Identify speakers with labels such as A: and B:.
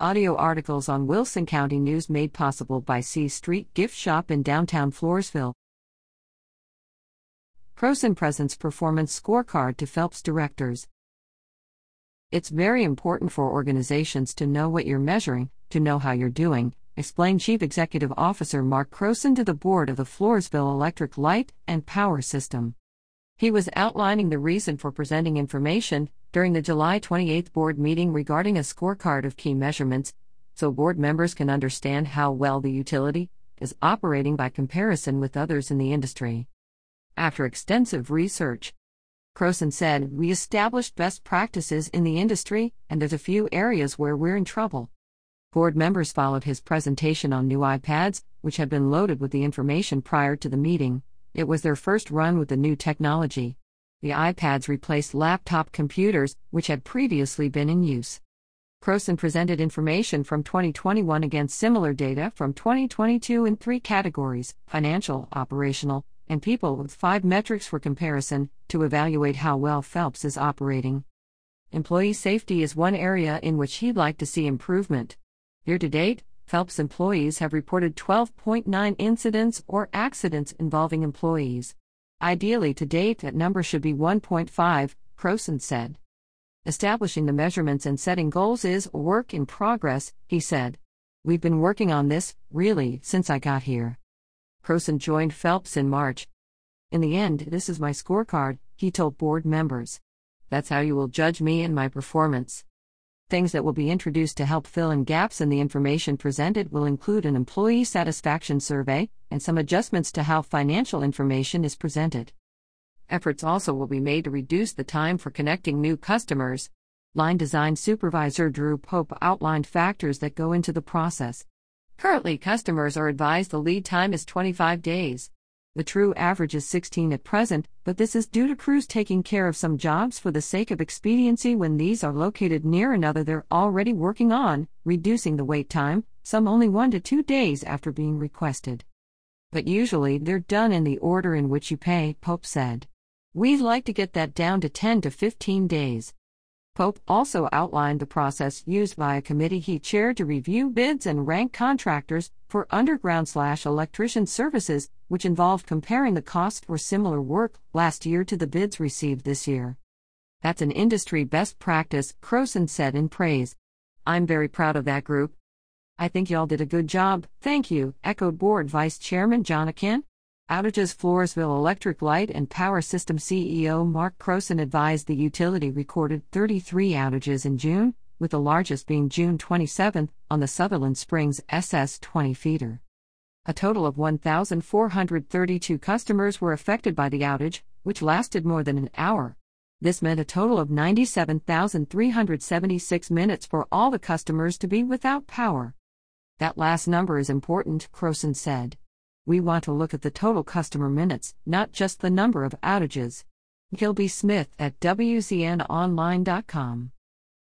A: Audio articles on Wilson County News made possible by C Street Gift Shop in downtown Floresville. Croson Presents Performance Scorecard to FELPS Directors. It's very important for organizations to know what you're measuring, to know how you're doing, explained Chief Executive Officer Mark Croson to the board of the Floresville Electric Light and Power System. He was outlining the reason for presenting information during the July 28 board meeting regarding a scorecard of key measurements, so board members can understand how well the utility is operating by comparison with others in the industry. After extensive research, Croson said, We established best practices in the industry, and there's a few areas where we're in trouble. Board members followed his presentation on new iPads, which had been loaded with the information prior to the meeting. It was their first run with the new technology. The iPads replaced laptop computers, which had previously been in use. Croson presented information from 2021 against similar data from 2022 in three categories financial, operational, and people with five metrics for comparison to evaluate how well FELPS is operating. Employee safety is one area in which he'd like to see improvement. Year to date, FELPS employees have reported 12.9 incidents or accidents involving employees. Ideally, to date, that number should be 1.5, Croson said. Establishing the measurements and setting goals is work in progress, he said. We've been working on this, really, since I got here. Croson joined FELPS in March. In the end, this is my scorecard, he told board members. That's how you will judge me and my performance. Things that will be introduced to help fill in gaps in the information presented will include an employee satisfaction survey and some adjustments to how financial information is presented. Efforts also will be made to reduce the time for connecting new customers. Line Design Supervisor Drew Pope outlined factors that go into the process. Currently, customers are advised the lead time is 25 days. The true average is 16 at present, but this is due to crews taking care of some jobs for the sake of expediency when these are located near another they're already working on, reducing the wait time, some only 1 to 2 days after being requested. But usually they're done in the order in which you pay, Pope said. We'd like to get that down to 10 to 15 days. Pope also outlined the process used by a committee he chaired to review bids and rank contractors for underground slash electrician services, which involved comparing the cost for similar work last year to the bids received this year. That's an industry best practice, Croson said in praise. I'm very proud of that group. I think y'all did a good job, thank you, echoed Board Vice Chairman John. Outages Floresville Electric Light and Power System CEO Mark Croson advised the utility recorded 33 outages in June, with the largest being June 27 on the Sutherland Springs SS 20 feeder. A total of 1,432 customers were affected by the outage, which lasted more than an hour. This meant a total of 97,376 minutes for all the customers to be without power. That last number is important, Croson said. We want to look at the total customer minutes, not just the number of outages. Gilby Smith at WCNOnline.com